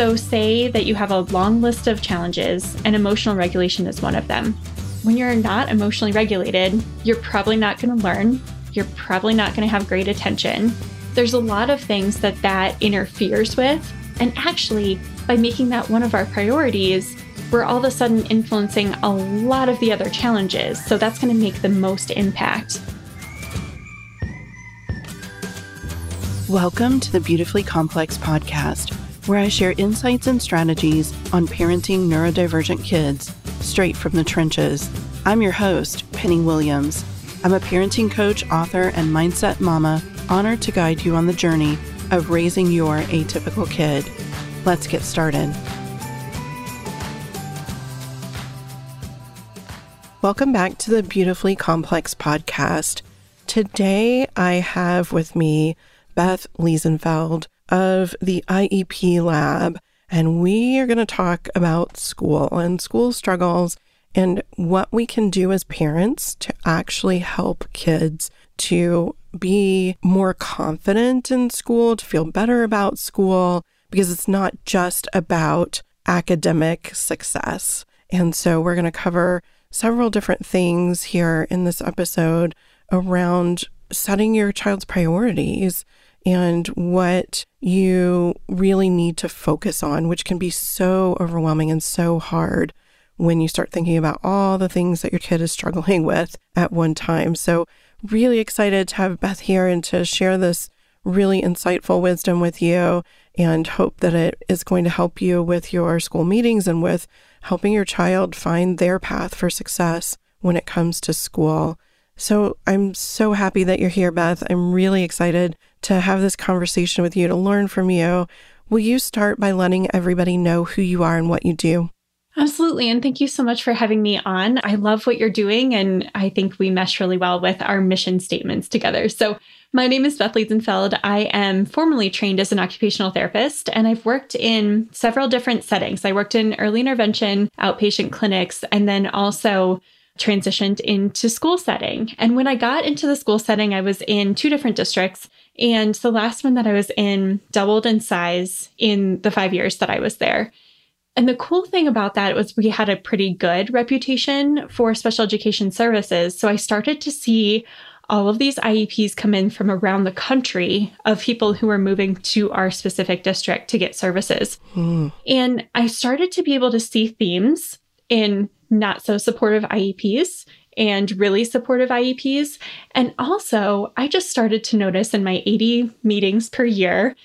So, say that you have a long list of challenges and emotional regulation is one of them. When you're not emotionally regulated, you're probably not going to learn. You're probably not going to have great attention. There's a lot of things that that interferes with. And actually, by making that one of our priorities, we're all of a sudden influencing a lot of the other challenges. So that's going to make the most impact. Welcome to the Beautifully Complex podcast, where I share insights and strategies on parenting neurodivergent kids straight from the trenches. I'm your host, Penny Williams. I'm a parenting coach, author, and mindset mama, honored to guide you on the journey of raising your atypical kid. Let's get started. Welcome back to the Beautifully Complex podcast. Today I have with me Beth Liesenfeld of the IEP Lab, and we are going to talk about school and school struggles and what we can do as parents to actually help kids to be more confident in school, to feel better about school, because it's not just about academic success. And so we're going to cover several different things here in this episode around setting your child's priorities and what you really need to focus on, which can be so overwhelming and so hard when you start thinking about all the things that your kid is struggling with at one time. So, really excited to have Beth here and to share this really insightful wisdom with you and hope that it is going to help you with your school meetings and with helping your child find their path for success when it comes to school. So I'm so happy that you're here, Beth. I'm really excited to have this conversation with you, to learn from you. Will you start by letting everybody know who you are and what you do? Absolutely. And thank you so much for having me on. I love what you're doing, and I think we mesh really well with our mission statements together. So, my name is Beth Liesenfeld. I am formally trained as an occupational therapist, and I've worked in several different settings. I worked in early intervention, outpatient clinics, and then also transitioned into school setting. And when I got into the school setting, I was in two different districts. And the last one that I was in doubled in size in the five years that I was there. And the cool thing about that was we had a pretty good reputation for special education services. So I started to see all of these IEPs come in from around the country of people who were moving to our specific district to get services. Mm. And I started to be able to see themes in not so supportive IEPs and really supportive IEPs. And also, I just started to notice in my 80 meetings per year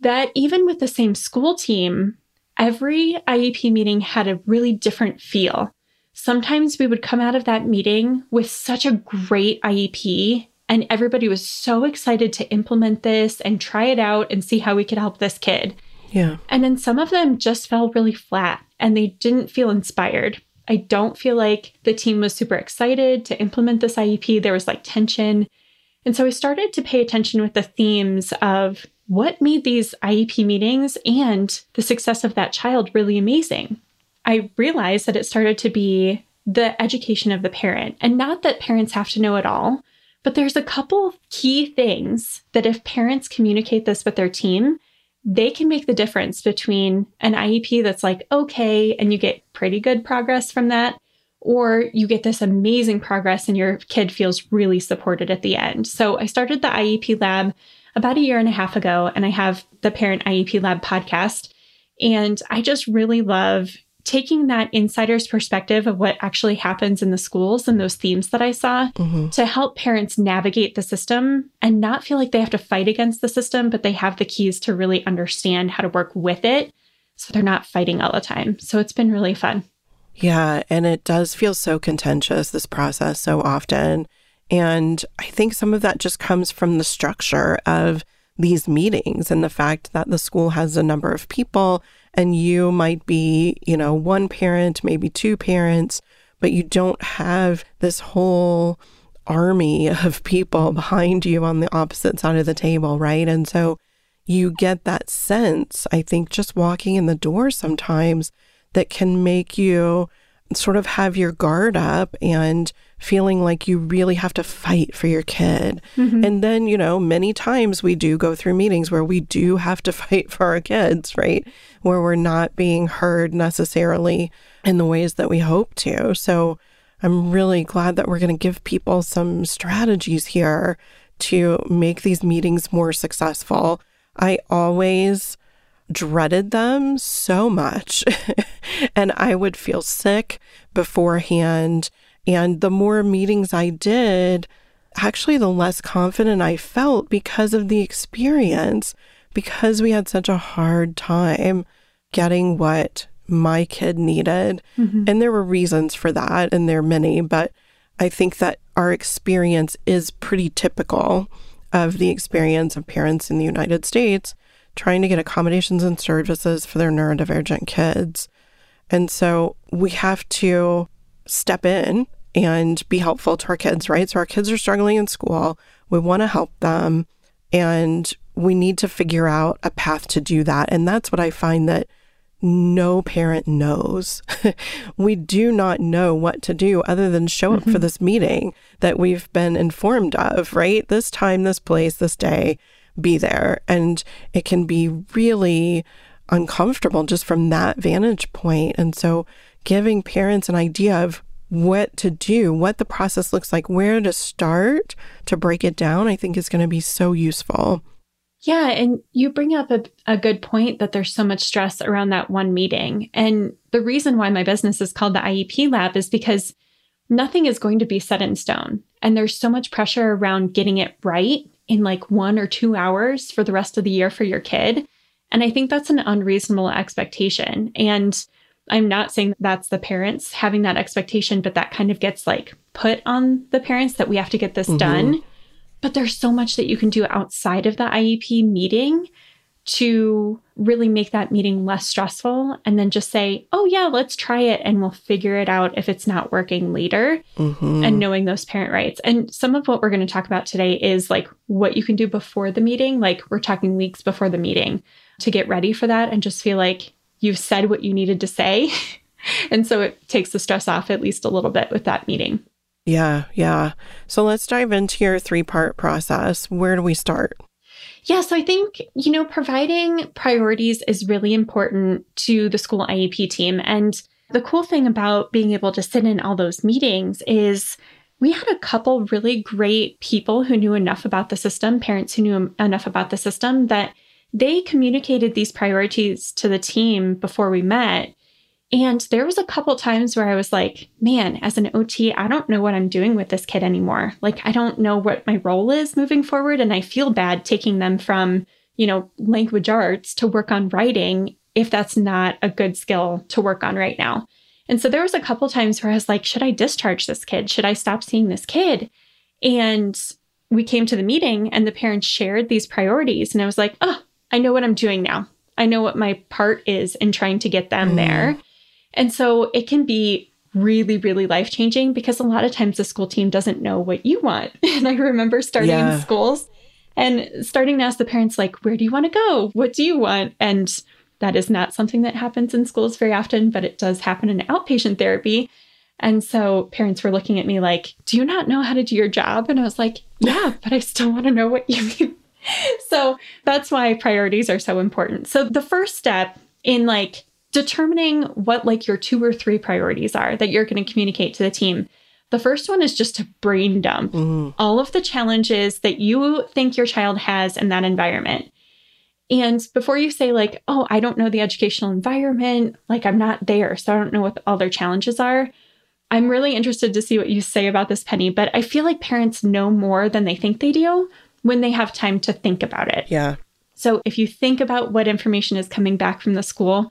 that even with the same school team, every IEP meeting had a really different feel. Sometimes we would come out of that meeting with such a great IEP, and everybody was so excited to implement this and try it out and see how we could help this kid. Yeah. And then some of them just fell really flat and they didn't feel inspired. I don't feel like the team was super excited to implement this IEP. There was like tension. And so I started to pay attention with the themes of what made these IEP meetings and the success of that child really amazing. I realized that it started to be the education of the parent, and not that parents have to know it all, but there's a couple key things that if parents communicate this with their team, they can make the difference between an IEP that's like, okay, and you get pretty good progress from that, or you get this amazing progress and your kid feels really supported at the end. So I started the IEP Lab about a year and a half ago, and I have the Parent IEP Lab podcast. And I just really love taking that insider's perspective of what actually happens in the schools and those themes that I saw mm-hmm. to help parents navigate the system and not feel like they have to fight against the system, but they have the keys to really understand how to work with it so they're not fighting all the time. So it's been really fun. Yeah. And it does feel so contentious, this process, so often. And I think some of that just comes from the structure of these meetings and the fact that the school has a number of people and you might be, you know, one parent, maybe two parents, but you don't have this whole army of people behind you on the opposite side of the table, right? And so you get that sense, I think, just walking in the door sometimes that can make you sort of have your guard up and feeling like you really have to fight for your kid. Mm-hmm. And then, you know, many times we do go through meetings where we do have to fight for our kids, right? Where we're not being heard necessarily in the ways that we hope to. So I'm really glad that we're going to give people some strategies here to make these meetings more successful. I always dreaded them so much. and I would feel sick beforehand. And the more meetings I did, actually, the less confident I felt because of the experience, because we had such a hard time getting what my kid needed. Mm-hmm. And there were reasons for that, and there are many, but I think that our experience is pretty typical of the experience of parents in the United States trying to get accommodations and services for their neurodivergent kids. And so we have to step in and be helpful to our kids, right? So our kids are struggling in school. We want to help them and we need to figure out a path to do that. And that's what I find that no parent knows. we do not know what to do other than show up mm-hmm. for this meeting that we've been informed of, right? This time, this place, this day, be there. And it can be really uncomfortable just from that vantage point. And so giving parents an idea of what to do, what the process looks like, where to start to break it down, I think is going to be so useful. Yeah. And you bring up a, a good point that there's so much stress around that one meeting. And the reason why my business is called the IEP Lab is because nothing is going to be set in stone. And there's so much pressure around getting it right in like one or two hours for the rest of the year for your kid. And I think that's an unreasonable expectation. And I'm not saying that's the parents having that expectation, but that kind of gets like put on the parents that we have to get this mm-hmm. done. But there's so much that you can do outside of the IEP meeting to really make that meeting less stressful and then just say, oh, yeah, let's try it and we'll figure it out if it's not working later mm-hmm. and knowing those parent rights. And some of what we're going to talk about today is like what you can do before the meeting. Like we're talking weeks before the meeting to get ready for that and just feel like you've said what you needed to say. and so it takes the stress off at least a little bit with that meeting. Yeah, yeah. So let's dive into your three part process. Where do we start? Yeah, so I think, you know, providing priorities is really important to the school IEP team. And the cool thing about being able to sit in all those meetings is we had a couple really great people who knew enough about the system, parents who knew enough about the system that they communicated these priorities to the team before we met and there was a couple times where I was like, man, as an OT, I don't know what I'm doing with this kid anymore. Like, I don't know what my role is moving forward. And I feel bad taking them from, you know, language arts to work on writing if that's not a good skill to work on right now. And so there was a couple times where I was like, should I discharge this kid? Should I stop seeing this kid? And we came to the meeting and the parents shared these priorities. And I was like, oh, I know what I'm doing now. I know what my part is in trying to get them mm. there. And so it can be really, really life changing because a lot of times the school team doesn't know what you want. And I remember starting yeah. in schools and starting to ask the parents, like, where do you want to go? What do you want? And that is not something that happens in schools very often, but it does happen in outpatient therapy. And so parents were looking at me like, Do you not know how to do your job? And I was like, Yeah, but I still want to know what you mean. so that's why priorities are so important. So the first step in like determining what like your two or three priorities are that you're going to communicate to the team. The first one is just to brain dump mm-hmm. all of the challenges that you think your child has in that environment. And before you say, like, oh, I don't know the educational environment, like I'm not there, so I don't know what all their challenges are. I'm really interested to see what you say about this, Penny, but I feel like parents know more than they think they do when they have time to think about it. Yeah. So if you think about what information is coming back from the school,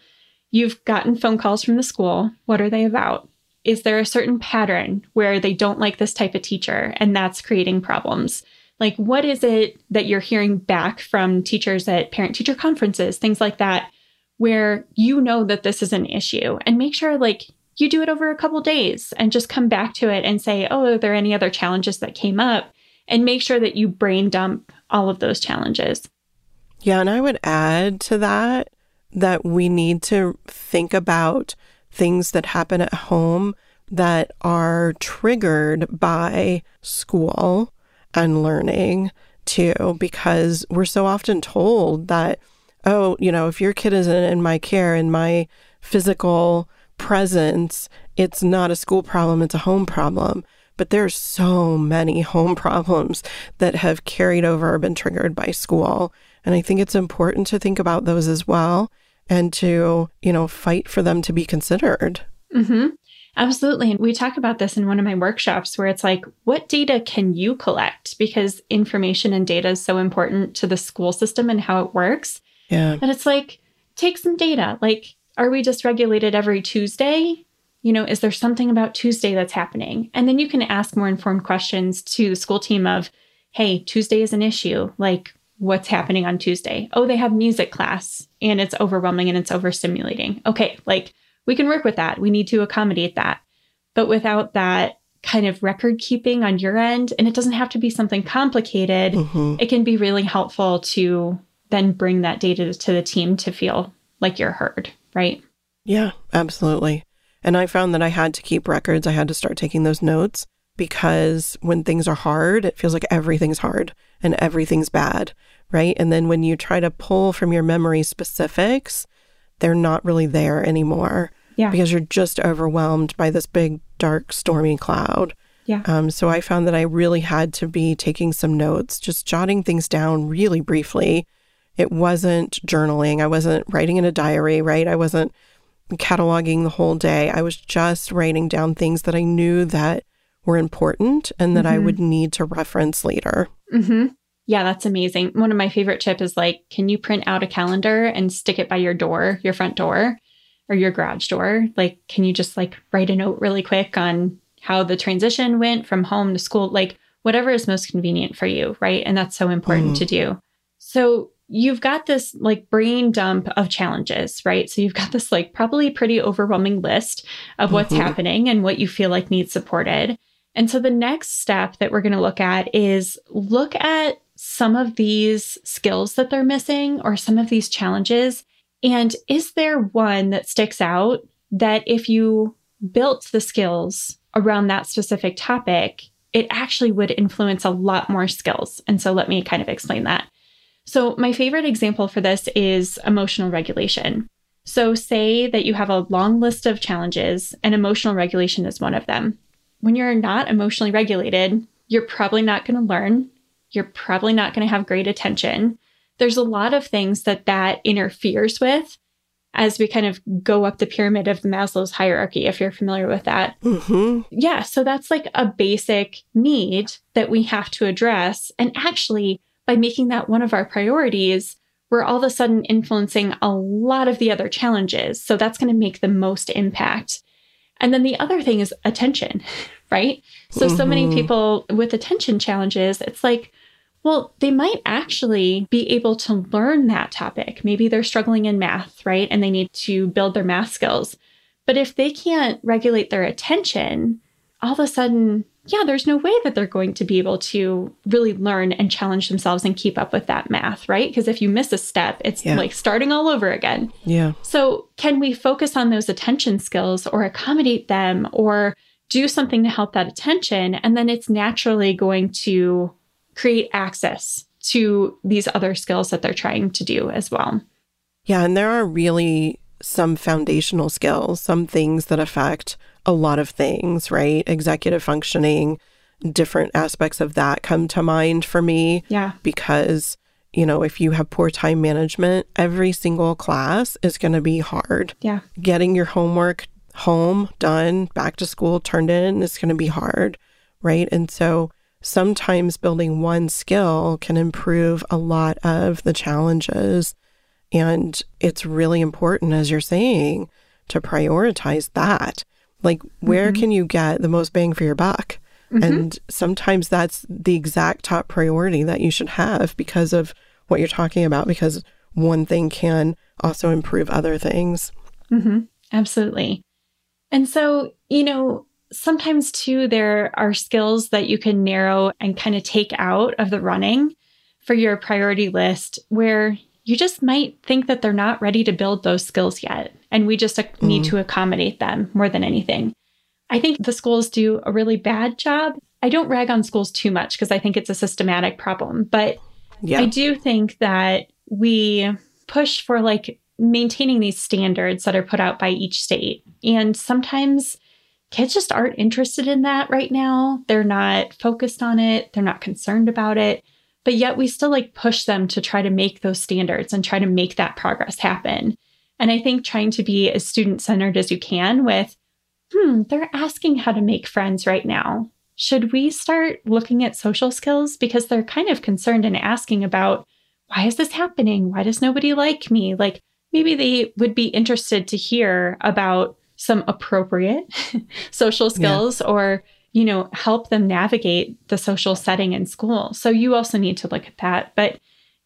You've gotten phone calls from the school. What are they about? Is there a certain pattern where they don't like this type of teacher and that's creating problems? Like, what is it that you're hearing back from teachers at parent teacher conferences, things like that, where you know that this is an issue? And make sure, like, you do it over a couple days and just come back to it and say, oh, are there any other challenges that came up? And make sure that you brain dump all of those challenges. Yeah. And I would add to that that we need to think about things that happen at home that are triggered by school and learning too, because we're so often told that, oh, you know, if your kid isn't in my care, in my physical presence, it's not a school problem, it's a home problem. But there's so many home problems that have carried over or been triggered by school. And I think it's important to think about those as well and to, you know, fight for them to be considered. Mm-hmm. Absolutely. And we talk about this in one of my workshops where it's like, what data can you collect? Because information and data is so important to the school system and how it works. Yeah. But it's like, take some data. Like, are we dysregulated every Tuesday? You know, is there something about Tuesday that's happening? And then you can ask more informed questions to the school team of, hey, Tuesday is an issue. Like, what's happening on Tuesday? Oh, they have music class and it's overwhelming and it's overstimulating. Okay, like we can work with that. We need to accommodate that. But without that kind of record keeping on your end, and it doesn't have to be something complicated, mm-hmm. it can be really helpful to then bring that data to the team to feel like you're heard, right? Yeah, absolutely. And I found that I had to keep records. I had to start taking those notes because when things are hard, it feels like everything's hard and everything's bad, right? And then when you try to pull from your memory specifics, they're not really there anymore. Yeah. Because you're just overwhelmed by this big, dark, stormy cloud. Yeah. Um, so I found that I really had to be taking some notes, just jotting things down really briefly. It wasn't journaling. I wasn't writing in a diary, right? I wasn't cataloging the whole day. I was just writing down things that I knew that were important and that mm-hmm. I would need to reference later. Mm-hmm. Yeah, that's amazing. One of my favorite tips is like, can you print out a calendar and stick it by your door, your front door or your garage door? Like, can you just like write a note really quick on how the transition went from home to school? Like, whatever is most convenient for you, right? And that's so important mm. to do. So, you've got this like brain dump of challenges, right? So, you've got this like probably pretty overwhelming list of what's mm-hmm. happening and what you feel like needs supported. And so the next step that we're going to look at is look at some of these skills that they're missing or some of these challenges? And is there one that sticks out that if you built the skills around that specific topic, it actually would influence a lot more skills? And so let me kind of explain that. So, my favorite example for this is emotional regulation. So, say that you have a long list of challenges, and emotional regulation is one of them. When you're not emotionally regulated, you're probably not going to learn you're probably not going to have great attention. There's a lot of things that that interferes with as we kind of go up the pyramid of the Maslow's hierarchy, if you're familiar with that. Mm-hmm. Yeah. So that's like a basic need that we have to address. And actually, by making that one of our priorities, we're all of a sudden influencing a lot of the other challenges. So that's going to make the most impact. And then the other thing is attention, right? So, mm-hmm. so many mm-hmm. people with attention challenges, it's like, well, they might actually be able to learn that topic. Maybe they're struggling in math, right? And they need to build their math skills. But if they can't regulate their attention, all of a sudden, yeah, there's no way that they're going to be able to really learn and challenge themselves and keep up with that math, right? Because if you miss a step, it's yeah. like starting all over again. Yeah. So, can we focus on those attention skills or accommodate them or do something to help that attention? And then it's naturally going to create access to these other skills that they're trying to do as well. Yeah, and there are really some foundational skills, some things that affect a lot of things, right? Executive functioning, different aspects of that come to mind for me. Yeah. Because, you know, if you have poor time management, every single class is going to be hard. Yeah. Getting your homework home, done, back to school, turned in is going to be hard, right? And so sometimes building one skill can improve a lot of the challenges. And it's really important, as you're saying, to prioritize that. Like, where mm-hmm. can you get the most bang for your buck? Mm-hmm. And sometimes that's the exact top priority that you should have because of what you're talking about, because one thing can also improve other things. Mm-hmm. Absolutely. And so, you know, sometimes too, there are skills that you can narrow and kind of take out of the running for your priority list where you just might think that they're not ready to build those skills yet. And we just mm. need to accommodate them more than anything. I think the schools do a really bad job. I don't rag on schools too much because I think it's a systematic problem, but yeah. I do think that we push for like maintaining these standards that are put out by each state. And sometimes kids just aren't interested in that right now. They're not focused on it, they're not concerned about it. But yet we still like push them to try to make those standards and try to make that progress happen. And I think trying to be as student centered as you can with, hmm, they're asking how to make friends right now. Should we start looking at social skills? Because they're kind of concerned and asking about, why is this happening? Why does nobody like me? Like maybe they would be interested to hear about some appropriate social skills yeah. or you know help them navigate the social setting in school. So you also need to look at that. But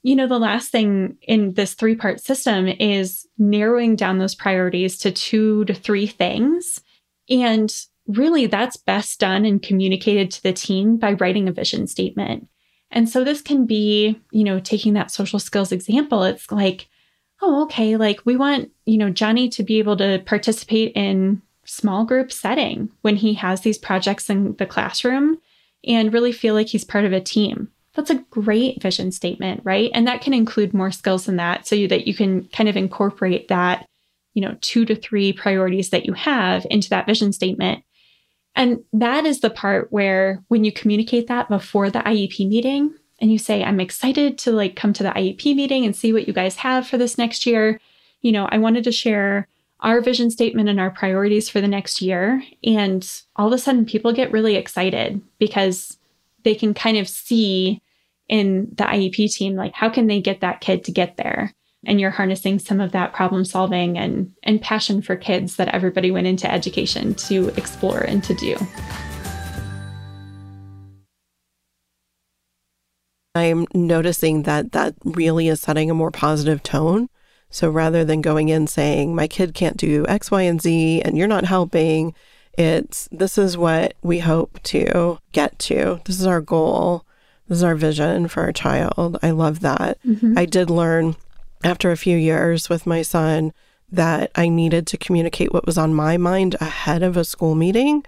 you know the last thing in this three part system is narrowing down those priorities to two to three things. And really that's best done and communicated to the team by writing a vision statement. And so this can be you know taking that social skills example. It's like oh, okay, like we want, you know, Johnny to be able to participate in small group setting when he has these projects in the classroom and really feel like he's part of a team. That's a great vision statement, right? And that can include more skills than that so that you can kind of incorporate that, you know, two to three priorities that you have into that vision statement. And that is the part where when you communicate that before the IEP meeting, and you say, I'm excited to like come to the IEP meeting and see what you guys have for this next year. You know, I wanted to share our vision statement and our priorities for the next year. And all of a sudden, people get really excited because they can kind of see in the IEP team, like, how can they get that kid to get there? And you're harnessing some of that problem solving and, and passion for kids that everybody went into education to explore and to do. I'm noticing that that really is setting a more positive tone. So rather than going in saying, my kid can't do X, Y, and Z, and you're not helping, it's this is what we hope to get to. This is our goal. This is our vision for our child. I love that. Mm-hmm. I did learn after a few years with my son that I needed to communicate what was on my mind ahead of a school meeting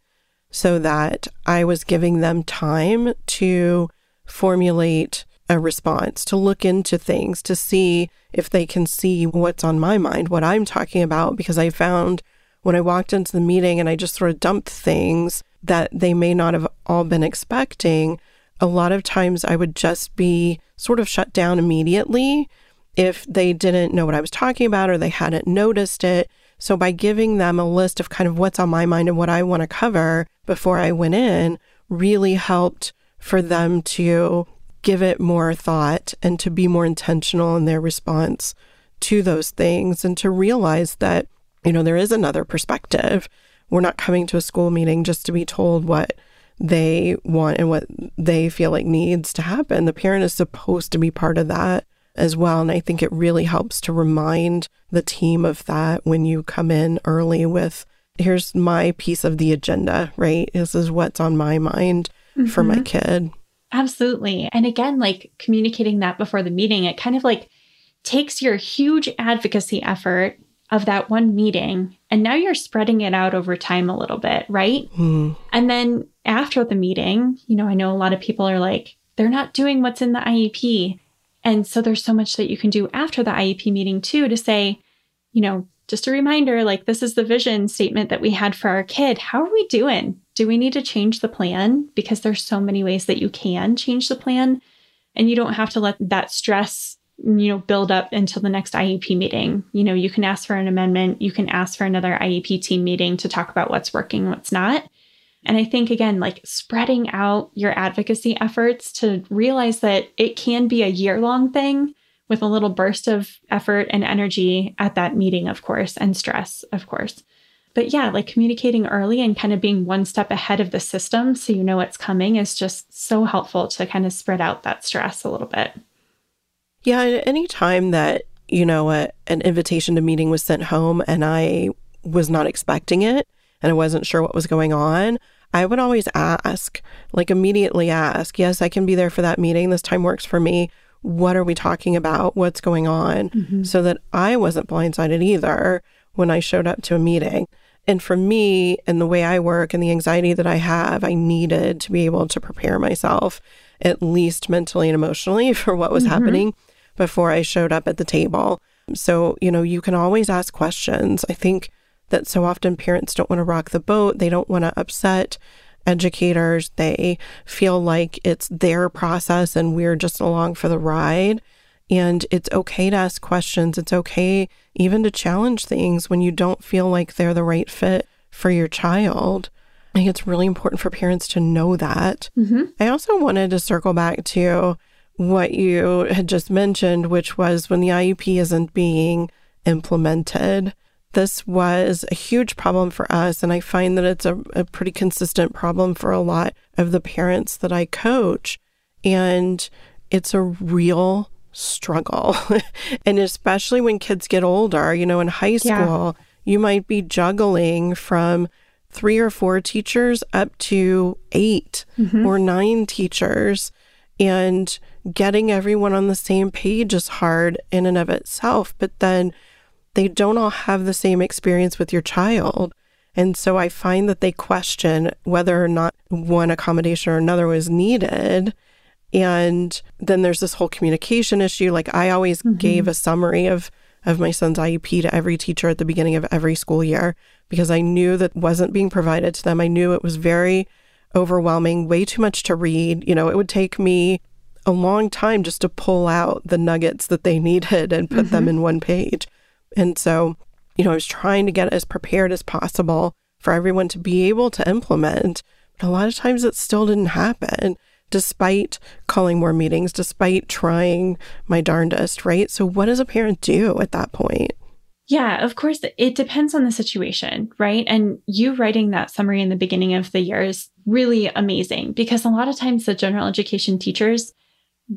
so that I was giving them time to formulate a response, to look into things, to see if they can see what's on my mind, what I'm talking about, because I found when I walked into the meeting and I just sort of dumped things that they may not have all been expecting, a lot of times I would just be sort of shut down immediately if they didn't know what I was talking about or they hadn't noticed it. So by giving them a list of kind of what's on my mind and what I want to cover before I went in really helped for them to give it more thought and to be more intentional in their response to those things and to realize that, you know, there is another perspective. We're not coming to a school meeting just to be told what they want and what they feel like needs to happen. The parent is supposed to be part of that as well. And I think it really helps to remind the team of that when you come in early with, here's my piece of the agenda, right? This is what's on my mind mm-hmm. for my mm-hmm. kid. Absolutely. And again, like communicating that before the meeting, it kind of like takes your huge advocacy effort of that one meeting and now you're spreading it out over time a little bit, right? Mm. And then after the meeting, you know, I know a lot of people are like, they're not doing what's in the IEP. And so there's so much that you can do after the IEP meeting too to say, you know, just a reminder like, this is the vision statement that we had for our kid. How are we doing? Do we need to change the plan? Because there's so many ways that you can change the plan. And you don't have to let that stress, you know, build up until the next IEP meeting. You know, you can ask for an amendment, you can ask for another IEP team meeting to talk about what's working, what's not. And I think, again, like spreading out your advocacy efforts to realize that it can be a year long thing with a little burst of effort and energy at that meeting, of course, and stress, of course. But yeah, like communicating early and kind of being one step ahead of the system so you know what's coming is just so helpful to kind of spread out that stress a little bit. Yeah, any time that, you know, a, an invitation to meeting was sent home and I was not expecting it and I wasn't sure what was going on, I would always ask, like immediately ask, yes, I can be there for that meeting. This time works for me what are we talking about? What's going on? Mm-hmm. So that I wasn't blindsided either when I showed up to a meeting. And for me and the way I work and the anxiety that I have, I needed to be able to prepare myself, at least mentally and emotionally, for what was mm-hmm. happening before I showed up at the table. So, you know, you can always ask questions. I think that so often parents don't want to rock the boat, they don't want to upset educators. They feel like it's their process and we're just along for the ride. And it's okay to ask questions. It's okay even to challenge things when you don't feel like they're the right fit for your child. I think it's really important for parents to know that. Mm-hmm. I also wanted to circle back to what you had just mentioned, which was when the IEP isn't being implemented. This was a huge problem for us. And I find that it's a, a pretty consistent problem for a lot of the parents that I coach. And it's a real struggle. and especially when kids get older, you know, in high school, yeah. you might be juggling from three or four teachers up to 8 mm-hmm. or nine teachers. And getting everyone on the same page is hard in and of itself. But then they don't all have the same experience with your child. And so I find that they question whether or not one accommodation or another was needed. And then there's this whole communication issue. Like I always mm-hmm. gave a summary of of my son's IEP to every teacher at the beginning of every school year because I knew that wasn't being provided to them. I knew it was very overwhelming, way too much to read. You know, it would take me a long time just to pull out the nuggets that they needed and put mm-hmm. them in one page. And so, you know, I was trying to get as prepared as possible for everyone to be able to implement. But a lot of times it still didn't happen, despite calling more meetings, despite trying my darndest, right? So, what does a parent do at that point? Yeah, of course, it depends on the situation, right? And you writing that summary in the beginning of the year is really amazing because a lot of times the general education teachers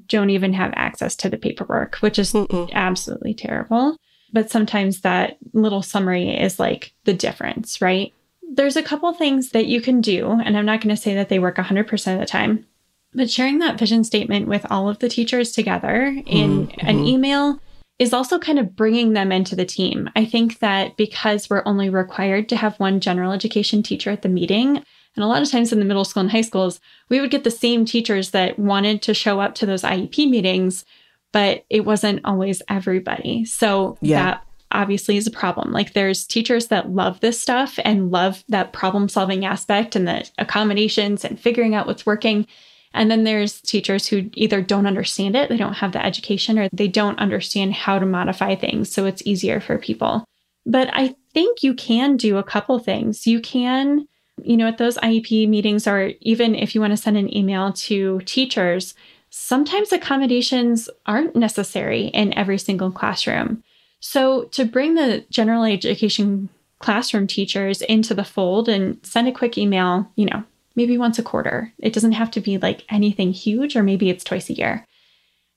don't even have access to the paperwork, which is Mm-mm. absolutely terrible but sometimes that little summary is like the difference, right? There's a couple things that you can do, and I'm not going to say that they work 100% of the time, but sharing that vision statement with all of the teachers together in mm-hmm. an email is also kind of bringing them into the team. I think that because we're only required to have one general education teacher at the meeting, and a lot of times in the middle school and high schools, we would get the same teachers that wanted to show up to those IEP meetings but it wasn't always everybody. So yeah. that obviously is a problem. Like there's teachers that love this stuff and love that problem solving aspect and the accommodations and figuring out what's working. And then there's teachers who either don't understand it, they don't have the education, or they don't understand how to modify things. So it's easier for people. But I think you can do a couple things. You can, you know, at those IEP meetings, or even if you want to send an email to teachers, sometimes accommodations aren't necessary in every single classroom. So, to bring the general education classroom teachers into the fold and send a quick email, you know, maybe once a quarter. It doesn't have to be like anything huge, or maybe it's twice a year.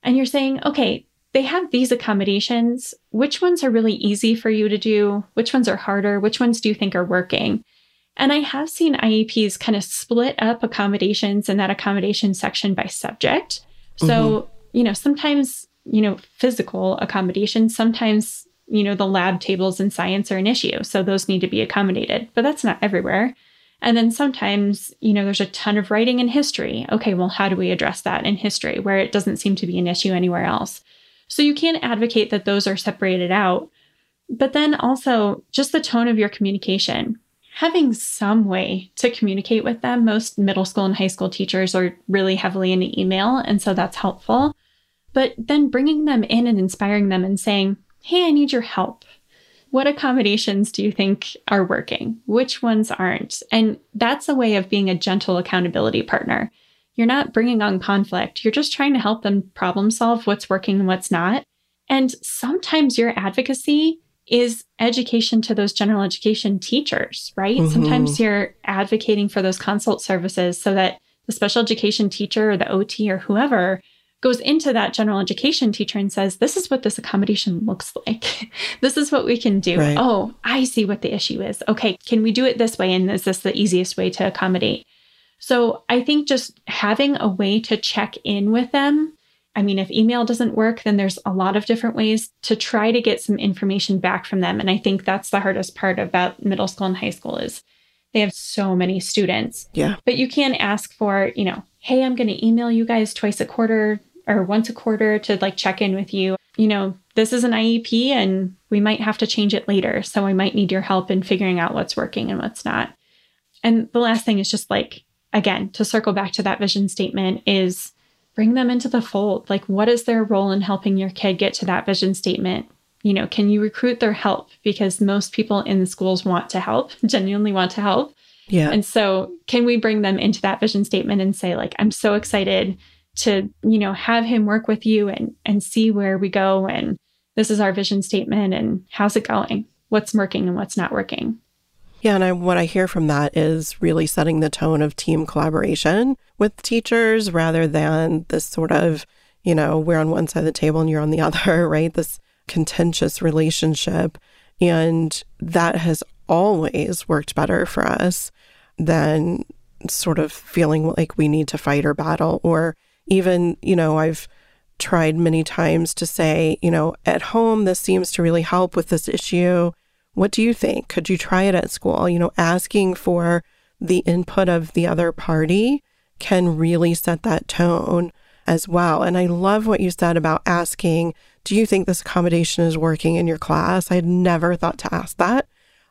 And you're saying, okay, they have these accommodations. Which ones are really easy for you to do? Which ones are harder? Which ones do you think are working? And I have seen IEPs kind of split up accommodations in that accommodation section by subject. So, mm-hmm. you know, sometimes, you know, physical accommodations, sometimes, you know, the lab tables in science are an issue. So those need to be accommodated, but that's not everywhere. And then sometimes, you know, there's a ton of writing in history. Okay, well, how do we address that in history where it doesn't seem to be an issue anywhere else? So you can advocate that those are separated out. But then also just the tone of your communication having some way to communicate with them. Most middle school and high school teachers are really heavily into email, and so that's helpful. But then bringing them in and inspiring them and saying, Hey, I need your help. What accommodations do you think are working? Which ones aren't? And that's a way of being a gentle accountability partner. You're not bringing on conflict, you're just trying to help them problem solve what's working and what's not. And sometimes your advocacy is education to those general education teachers, right? Mm-hmm. Sometimes you're advocating for those consult services so that the special education teacher or the OT or whoever goes into that general education teacher and says, This is what this accommodation looks like. this is what we can do. Right. Oh, I see what the issue is. Okay, can we do it this way? And is this the easiest way to accommodate? So I think just having a way to check in with them I mean, if email doesn't work, then there's a lot of different ways to try to get some information back from them. And I think that's the hardest part about middle school and high school is they have so many students. Yeah. But you can ask for, you know, hey, I'm going to email you guys twice a quarter or once a quarter to like check in with you. You know, this is an IEP and we might have to change it later. So we might need your help in figuring out what's working and what's not. And the last thing is just like, again, to circle back to that vision statement is bring them into the fold. Like, what is their role in helping your kid get to that vision statement? You know, can you recruit their help? Because most people in the schools want to help, genuinely want to help. Yeah. And so, can we bring them into that vision statement and say, like, I'm so excited to, you know, have him work with you and and see where we go and this is our vision statement and how's it going? What's working and what's not working? Yeah, and I, what I hear from that is really setting the tone of team collaboration with teachers rather than this sort of, you know, we're on one side of the table and you're on the other, right? This contentious relationship. And that has always worked better for us than sort of feeling like we need to fight or battle. Or even, you know, I've tried many times to say, you know, at home, this seems to really help with this issue. What do you think? Could you try it at school? You know, asking for the input of the other party can really set that tone as well. And I love what you said about asking, do you think this accommodation is working in your class? I had never thought to ask that.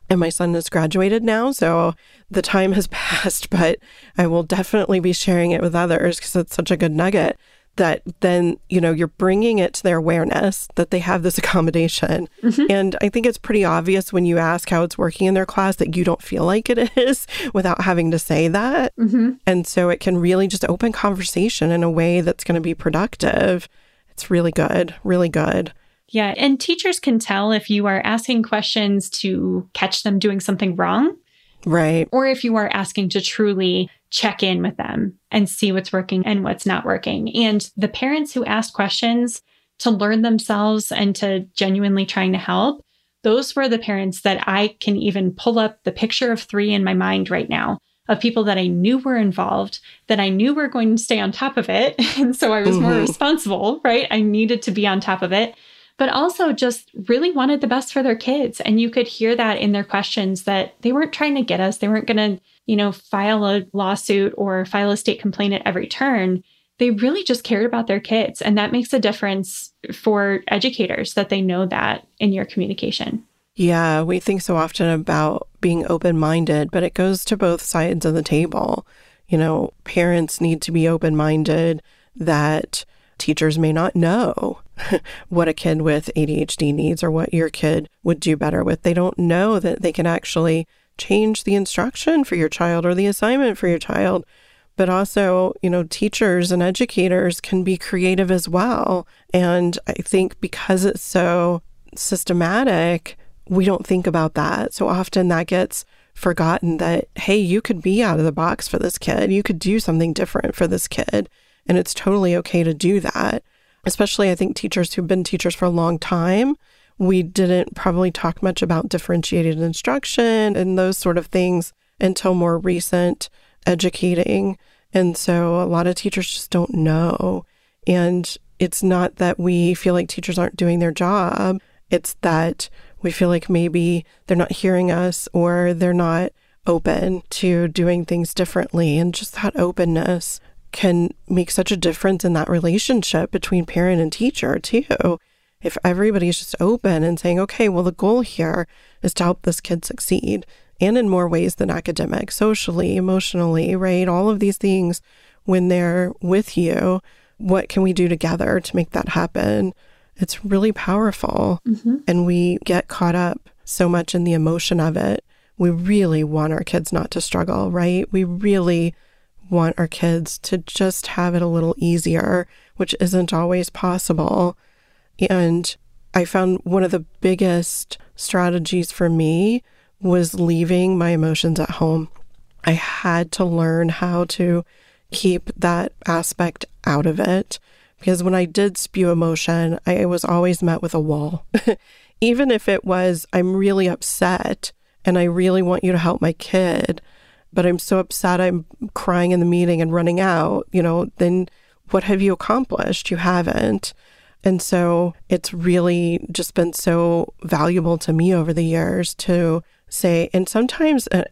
And my son has graduated now, so the time has passed, but I will definitely be sharing it with others because it's such a good nugget that then you know you're bringing it to their awareness that they have this accommodation mm-hmm. and i think it's pretty obvious when you ask how it's working in their class that you don't feel like it is without having to say that mm-hmm. and so it can really just open conversation in a way that's going to be productive it's really good really good yeah and teachers can tell if you are asking questions to catch them doing something wrong Right. Or if you are asking to truly check in with them and see what's working and what's not working. And the parents who ask questions to learn themselves and to genuinely trying to help, those were the parents that I can even pull up the picture of three in my mind right now of people that I knew were involved, that I knew were going to stay on top of it. And so I was mm-hmm. more responsible, right? I needed to be on top of it but also just really wanted the best for their kids. And you could hear that in their questions that they weren't trying to get us. They weren't going to, you know, file a lawsuit or file a state complaint at every turn. They really just cared about their kids. And that makes a difference for educators that they know that in your communication. Yeah, we think so often about being open minded, but it goes to both sides of the table. You know, parents need to be open minded that teachers may not know what a kid with ADHD needs or what your kid would do better with. They don't know that they can actually change the instruction for your child or the assignment for your child. But also, you know, teachers and educators can be creative as well. And I think because it's so systematic, we don't think about that. So often that gets forgotten that, hey, you could be out of the box for this kid. You could do something different for this kid. And it's totally okay to do that. Especially, I think teachers who've been teachers for a long time, we didn't probably talk much about differentiated instruction and those sort of things until more recent educating. And so a lot of teachers just don't know. And it's not that we feel like teachers aren't doing their job, it's that we feel like maybe they're not hearing us or they're not open to doing things differently. And just that openness can make such a difference in that relationship between parent and teacher, too. If everybody's just open and saying, okay, well, the goal here is to help this kid succeed and in more ways than academic, socially, emotionally, right? All of these things when they're with you, what can we do together to make that happen? It's really powerful. Mm-hmm. And we get caught up so much in the emotion of it. We really want our kids not to struggle, right? We really want our kids to just have it a little easier, which isn't always possible. And I found one of the biggest strategies for me was leaving my emotions at home. I had to learn how to keep that aspect out of it because when I did spew emotion, I was always met with a wall. Even if it was, I'm really upset and I really want you to help my kid, but I'm so upset I'm crying in the meeting and running out, you know, then what have you accomplished? You haven't. And so it's really just been so valuable to me over the years to say, and sometimes, uh,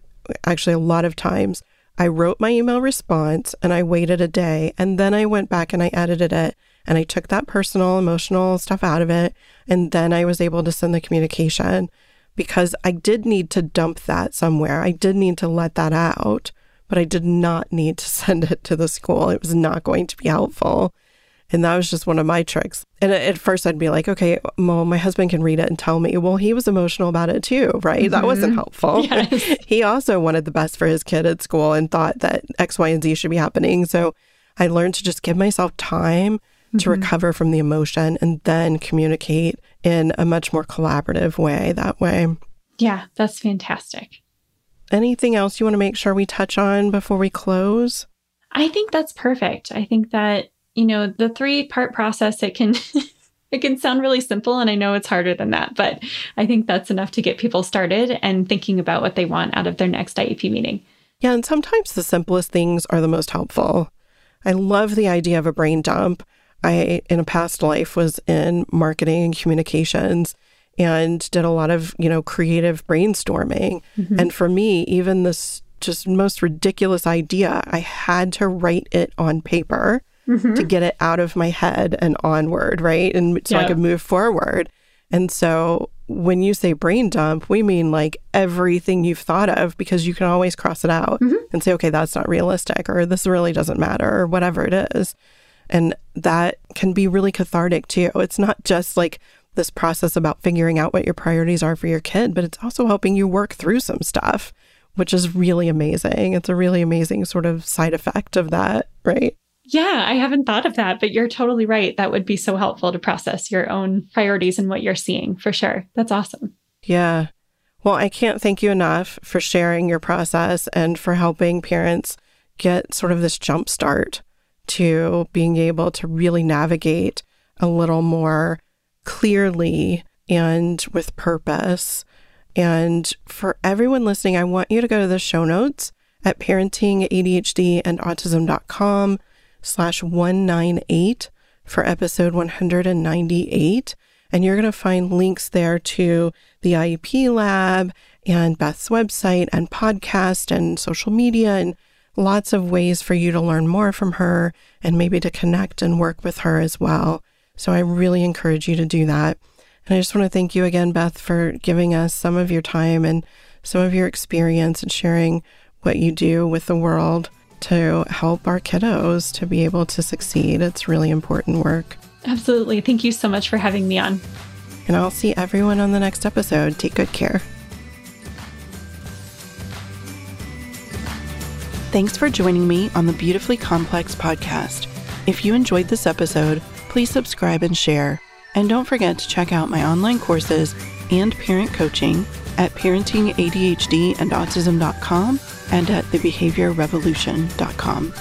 actually, a lot of times, I wrote my email response and I waited a day and then I went back and I edited it and I took that personal, emotional stuff out of it. And then I was able to send the communication because I did need to dump that somewhere. I did need to let that out, but I did not need to send it to the school. It was not going to be helpful. And that was just one of my tricks. And at first, I'd be like, okay, well, my husband can read it and tell me. Well, he was emotional about it too, right? Mm-hmm. That wasn't mm-hmm. helpful. Yes. he also wanted the best for his kid at school and thought that X, Y, and Z should be happening. So I learned to just give myself time mm-hmm. to recover from the emotion and then communicate in a much more collaborative way that way. Yeah, that's fantastic. Anything else you want to make sure we touch on before we close? I think that's perfect. I think that you know, the three part process, it can. it can sound really simple and I know it's harder than that, but I think that's enough to get people started and thinking about what they want out of their next IEP meeting. Yeah, and sometimes the simplest things are the most helpful. I love the idea of a brain dump. I, in a past life, was in marketing and communications and did a lot of, you know, creative brainstorming. Mm-hmm. And for me, even this just most ridiculous idea, I had to write it on paper mm-hmm. to get it out of my head and onward, right? And so yeah. I could move forward. And so when you say brain dump, we mean like everything you've thought of because you can always cross it out mm-hmm. and say, okay, that's not realistic or this really doesn't matter or whatever it is. And that can be really cathartic too. It's not just like this process about figuring out what your priorities are for your kid, but it's also helping you work through some stuff, which is really amazing. It's a really amazing sort of side effect of that, right? Yeah, I haven't thought of that, but you're totally right. That would be so helpful to process your own priorities and what you're seeing for sure. That's awesome. Yeah. Well, I can't thank you enough for sharing your process and for helping parents get sort of this jump start to being able to really navigate a little more clearly and with purpose. And for everyone listening, I want you to go to the show notes at parentingadhdandautism.com slash 198 for episode 198. And you're going to find links there to the IEP lab and Beth's website and podcast and social media and lots of ways for you to learn more from her and maybe to connect and work with her as well. So I really encourage you to do that. And I just want to thank you again, Beth, for giving us some of your time and some of your experience and sharing what you do with the world to help our kiddos to be able to succeed. It's really important work. Absolutely. Thank you so much for having me on. And I'll see everyone on the next episode. Take good care. Thanks for joining me on the Beautifully Complex podcast. If you enjoyed this episode, please subscribe and share. And don't forget to check out my online courses and parent coaching at parentingadhdandautism.com and at thebehaviorrevolution.com.